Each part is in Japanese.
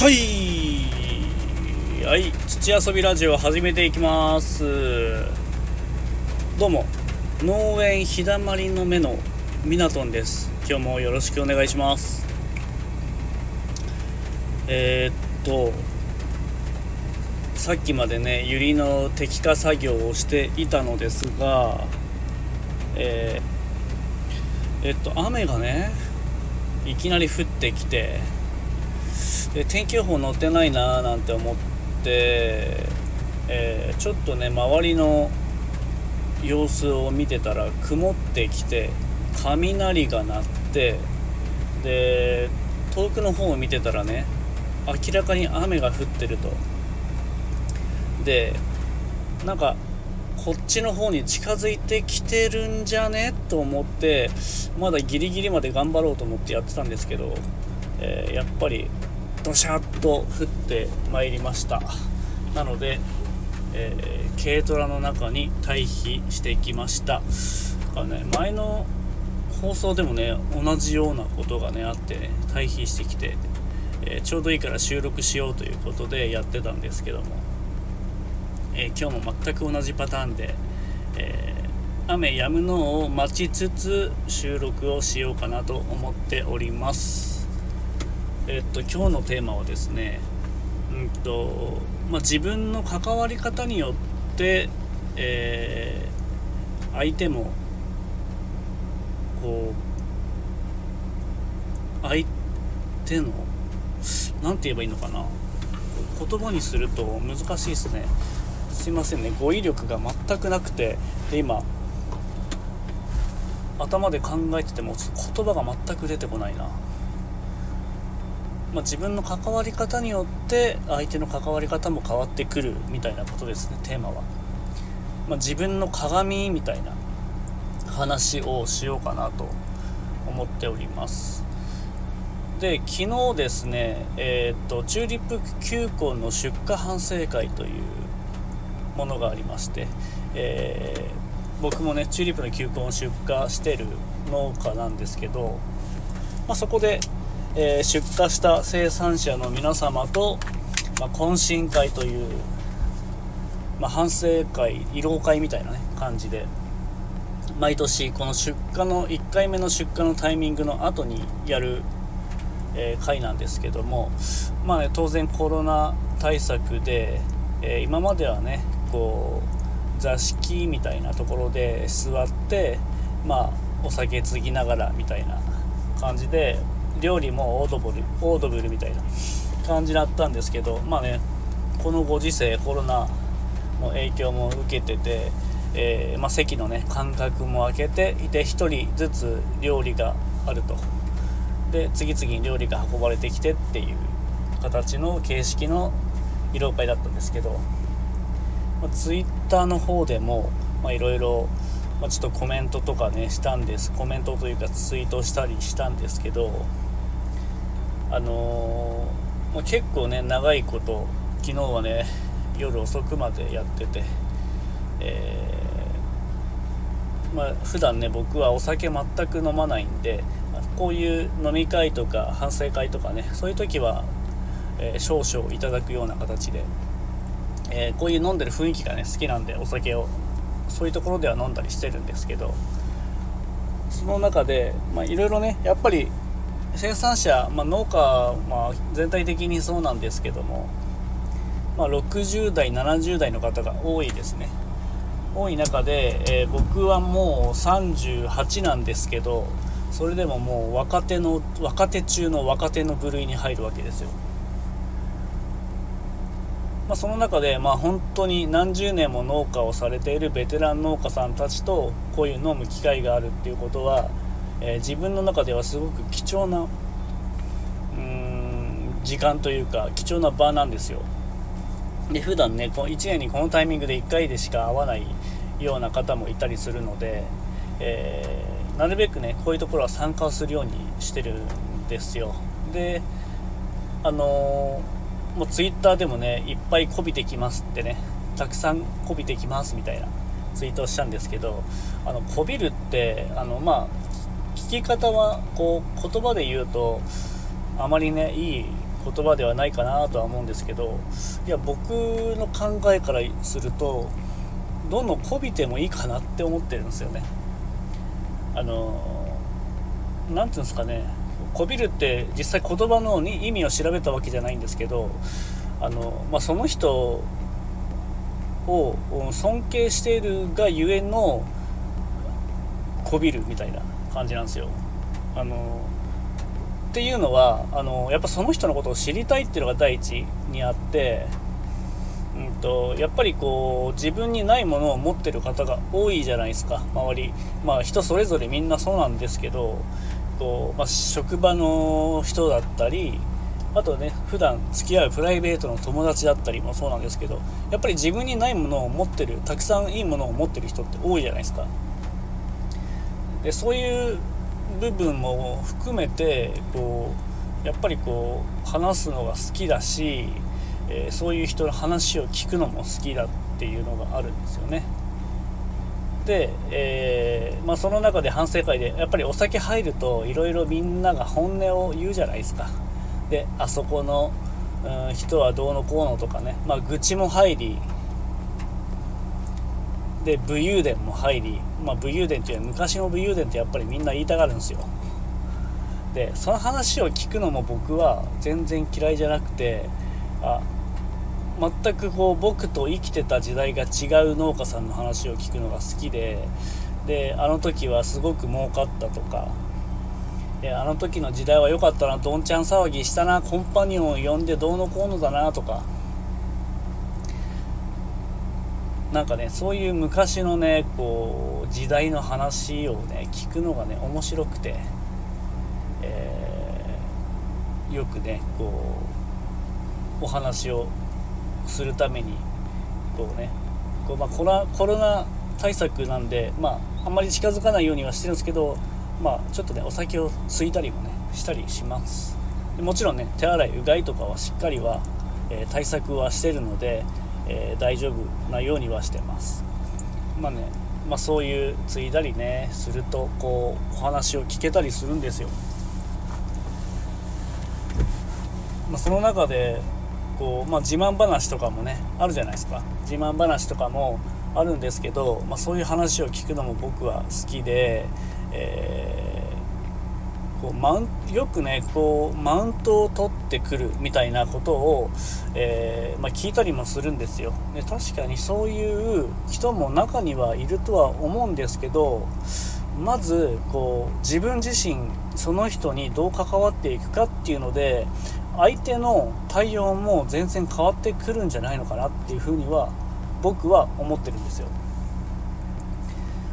しゃい。はい土遊びラジオ始めていきます。どうも農園日だまりの目のミナトンです。今日もよろしくお願いします。えー、っとさっきまでねユリの摘果作業をしていたのですがえー、えっと雨がねいきなり降ってきてで天気予報載ってないなーなんて思って、えー、ちょっとね周りの様子を見てたら曇ってきて雷が鳴ってで遠くの方を見てたらね明らかに雨が降ってると。でなんかこっちの方に近づいてきてるんじゃね？と思ってまだギリギリまで頑張ろうと思ってやってたんですけど、えー、やっぱりドシャッと降ってまいりました。なので、えー、軽トラの中に退避してきました。あね前の放送でもね同じようなことがねあってね退避してきて、えー、ちょうどいいから収録しようということでやってたんですけども、えー、今日も全く同じパターンで、え雨止むのを待ちつつ収録をしようかなと思っております。えっと、今日のテーマはですね、うんとまあ、自分の関わり方によって、えー、相手もこう相手の何て言えばいいのかな言葉にすると難しいですね。すいませんね語彙力が全くなくてで今頭で考えてても言葉が全く出てこないな。まあ、自分の関わり方によって相手の関わり方も変わってくるみたいなことですねテーマは、まあ、自分の鏡みたいな話をしようかなと思っております。で昨日ですねえー、っとチューリップ球根の出荷反省会というものがありまして、えー、僕もねチューリップの球根を出荷してる農家なんですけど、まあ、そこでえー、出荷した生産者の皆様と、まあ、懇親会という、まあ、反省会慰労会みたいなね感じで毎年この出荷の1回目の出荷のタイミングの後にやる、えー、会なんですけどもまあね当然コロナ対策で、えー、今まではねこう座敷みたいなところで座ってまあお酒継ぎながらみたいな感じで料理もオードブルオードブルみたいな感じだったんですけどまあねこのご時世コロナの影響も受けてて、えー、まあ、席のね間隔も空けていて1人ずつ料理があると。で次々に料理が運ばれてきてっていう形の形式の慰労会だったんですけど、まあ、Twitter の方でもいろいろちょっとコメントとかねしたんです。コメントというかツイートしたりしたんですけどあのー、まあ、結構ね長いこと昨日はね夜遅くまでやってて、えー、まあ普段ね僕はお酒全く飲まないんでこういう飲み会とか反省会とかねそういう時は、えー、少々いただくような形で、えー、こういう飲んでる雰囲気がね好きなんでお酒をそういうところでは飲んだりしてるんですけどその中でいろいろねやっぱり生産者、まあ、農家、まあ、全体的にそうなんですけども、まあ、60代70代の方が多いですね。多い中で、えー、僕はもう38なんですけどそれでももう若手の若手中の若手の部類に入るわけですよ、まあ、その中で、まあ、本当に何十年も農家をされているベテラン農家さんたちとこういう飲む機会があるっていうことはえー、自分の中ではすごく貴重なうーん時間というか貴重な場なんですよ。で普段ねこ1年にこのタイミングで1回でしか会わないような方もいたりするので、えー、なるべくねこういうところは参加をするようにしてるんですよ。であのー、もう twitter でもねいっぱいこびてきますってねたくさんこびてきますみたいなツイートをしたんですけどあのこびるってあのまあき方はこう言葉で言うとあまりねいい言葉ではないかなとは思うんですけどいや僕の考えからするとどんどんこびてもいいかなって思ってるんですよね。あの何ていうんですかね。こびるって実際言葉のに意味を調べたわけじゃないんですけどあの、まあ、その人を尊敬しているがゆえのこびるみたいな。感じなんですよ。あのっていうのはあのやっぱその人のことを知りたいっていうのが第一にあって、うんと、やっぱりこう自分にないものを持ってる方が多いじゃないですか周り。まあ人それぞれみんなそうなんですけどこう、まあ、職場の人だったりあとね普段付き合うプライベートの友達だったりもそうなんですけどやっぱり自分にないものを持ってるたくさんいいものを持ってる人って多いじゃないですか。でそういう部分も含めてこうやっぱりこう話すのが好きだし、えー、そういう人の話を聞くのも好きだっていうのがあるんですよね。で、えー、まあ、その中で反省会でやっぱりお酒入るといろいろみんなが本音を言うじゃないですか。であそこの、うん、人はどうのこうのとかね、まあ、愚痴も入りで武勇伝も入り、まあ、武勇伝っていうのは昔の武勇伝ってやっぱりみんな言いたがるんですよ。でその話を聞くのも僕は全然嫌いじゃなくてあ全くこう僕と生きてた時代が違う農家さんの話を聞くのが好きでであの時はすごく儲かったとかであの時の時代は良かったなどんちゃん騒ぎしたなコンパニオンを呼んでどうのこうのだなとかなんかねそういう昔のねこう時代の話をね聞くのがね面白くて、えー、よくねこうお話をするためにこうねこう、まあ、コロコロナ対策なんで、まあ、あんまり近づかないようにはしてるんですけど、まあ、ちょっとねお酒をついたりもねしたりします。もちろんね手洗いうがいとかはしっかりは、えー、対策はしてるのでえー、大丈夫なようにはしてます。まあねまあ、そういうついだりねするとこうお話を聞けたりするんですよ、まあ、その中でこう、まあ、自慢話とかもねあるじゃないですか。自慢話とかもあるんですけど、まあ、そういう話を聞くのも僕は好きで、えーこうマウンよくねこうマウントを取ってくるみたいなことを、えー、まあ、聞いたりもするんですよ。で確かにそういう人も中にはいるとは思うんですけどまずこう自分自身その人にどう関わっていくかっていうので相手の対応も全然変わってくるんじゃないのかなっていうふうには僕は思ってるんですよ。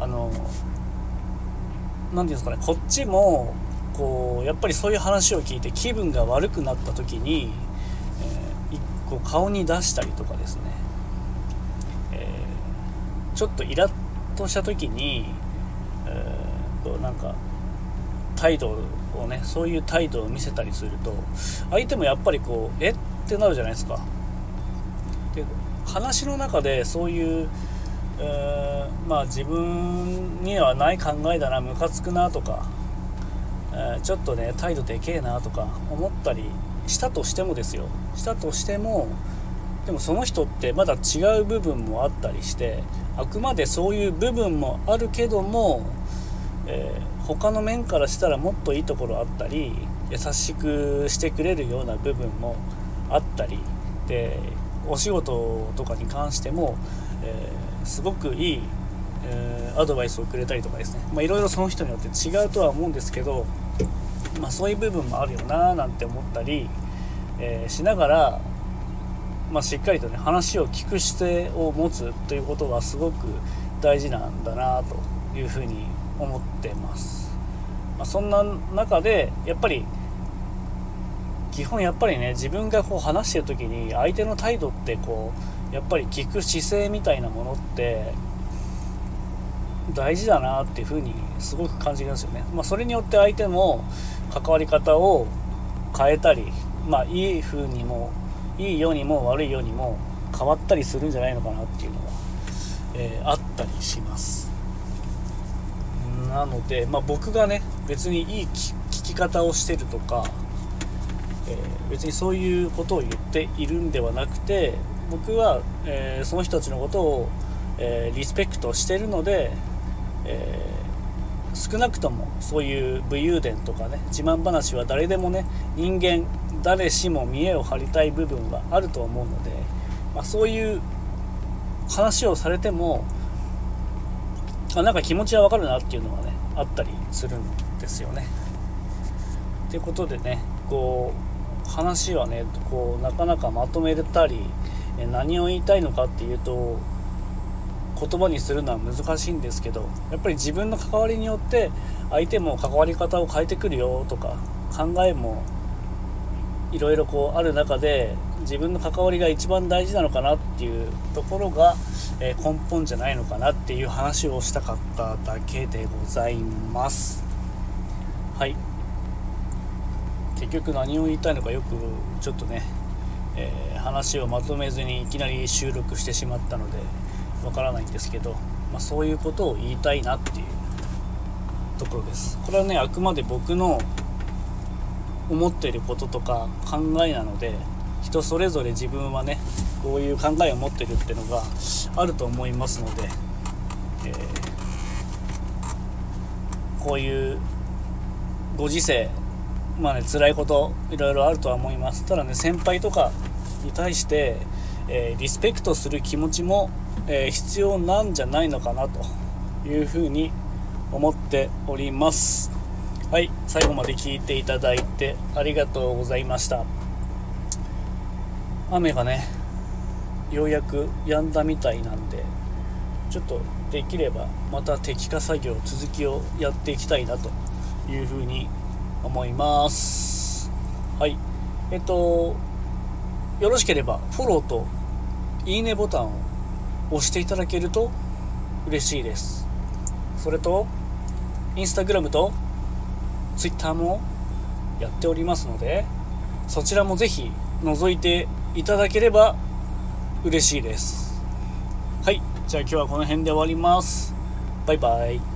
あの何て言うんですかねこっちもこうやっぱりそういう話を聞いて気分が悪くなった時に、えー、個顔に出したりとかですね、えー、ちょっとイラッとした時に、えー、こうなんか態度をねそういう態度を見せたりすると相手もやっぱりこうえってなるじゃないですか。で話の中でそういうえー、まあ自分にはない考えだなムカつくなとかちょっとね態度でけえなとか思ったりしたとしてもですよ。したとしてもでもその人ってまだ違う部分もあったりしてあくまでそういう部分もあるけども、えー、他の面からしたらもっといいところあったり優しくしてくれるような部分もあったりでお仕事とかに関しても、えー、すごくいい、アドバイスをくれたりとかですね。いろいろその人によって違うとは思うんですけどまあ、そういう部分もあるよななんて思ったり、えー、しながら、まあ、しっかりとね話を聞く姿勢を持つということはすごく大事なんだなというふうに思ってます、まあ、そんな中でやっぱり基本やっぱりね自分がこう話してる時に相手の態度ってこうやっぱり聞く姿勢みたいなものって大事だなっていうふうにすごく感じるんですよね、まあ、それによって相手も関わり方を変えたり、まあ、いい風にもいいようにも悪いようにも変わったりするんじゃないのかなっていうのが、えー、あったりします。なので、まあ、僕がね別にいい聞き方をしてるとか、えー、別にそういうことを言っているんではなくて僕は、えー、その人たちのことを、えリスペクトしてるので、え少なくともそういう武勇伝とかね自慢話は誰でもね人間誰しも見栄を張りたい部分はあると思うので、まあ、そういう話をされてもあなんか気持ちはわかるなっていうのがねあったりするんですよね。ということでねこう話はねこうなかなかまとめれたり何を言いたいのかっていうと言葉にするのは難しいんですけどやっぱり自分の関わりによって相手も関わり方を変えてくるよとか考えもいろいろこうある中で自分の関わりが一番大事なのかなっていうところが、え根本じゃないのかなっていう話をしたかっただけでございます。はい。結局何を言いたいのかよくちょっとね、えー、話をまとめずにいきなり収録してしまったのでわからないんですけど、まあ、そういうことを言いたいなっていうところです。これはねあくまで僕の思ってることとか考えなので人それぞれ自分はねこういう考えを持ってるっていうのがあると思いますので、えー、こういうご時世まあね辛いこといろいろあるとは思います。ただね先輩とかに対して、えー、リスペクトする気持ちもえ、必要なんじゃないのかなというふうに思っております。はい最後まで聞いていただいてありがとうございました。雨がねようやく止んだみたいなんでちょっとできればまた摘果作業続きをやっていきたいなというふうに思います。はい。えっとよろしければフォローといいねボタンを押していただけると嬉しいです。それとインスタグラムとツイッターもやっておりますのでそちらもぜひ覗いていただければ嬉しいです。はいじゃあ今日はこの辺で終わります。バイバイ。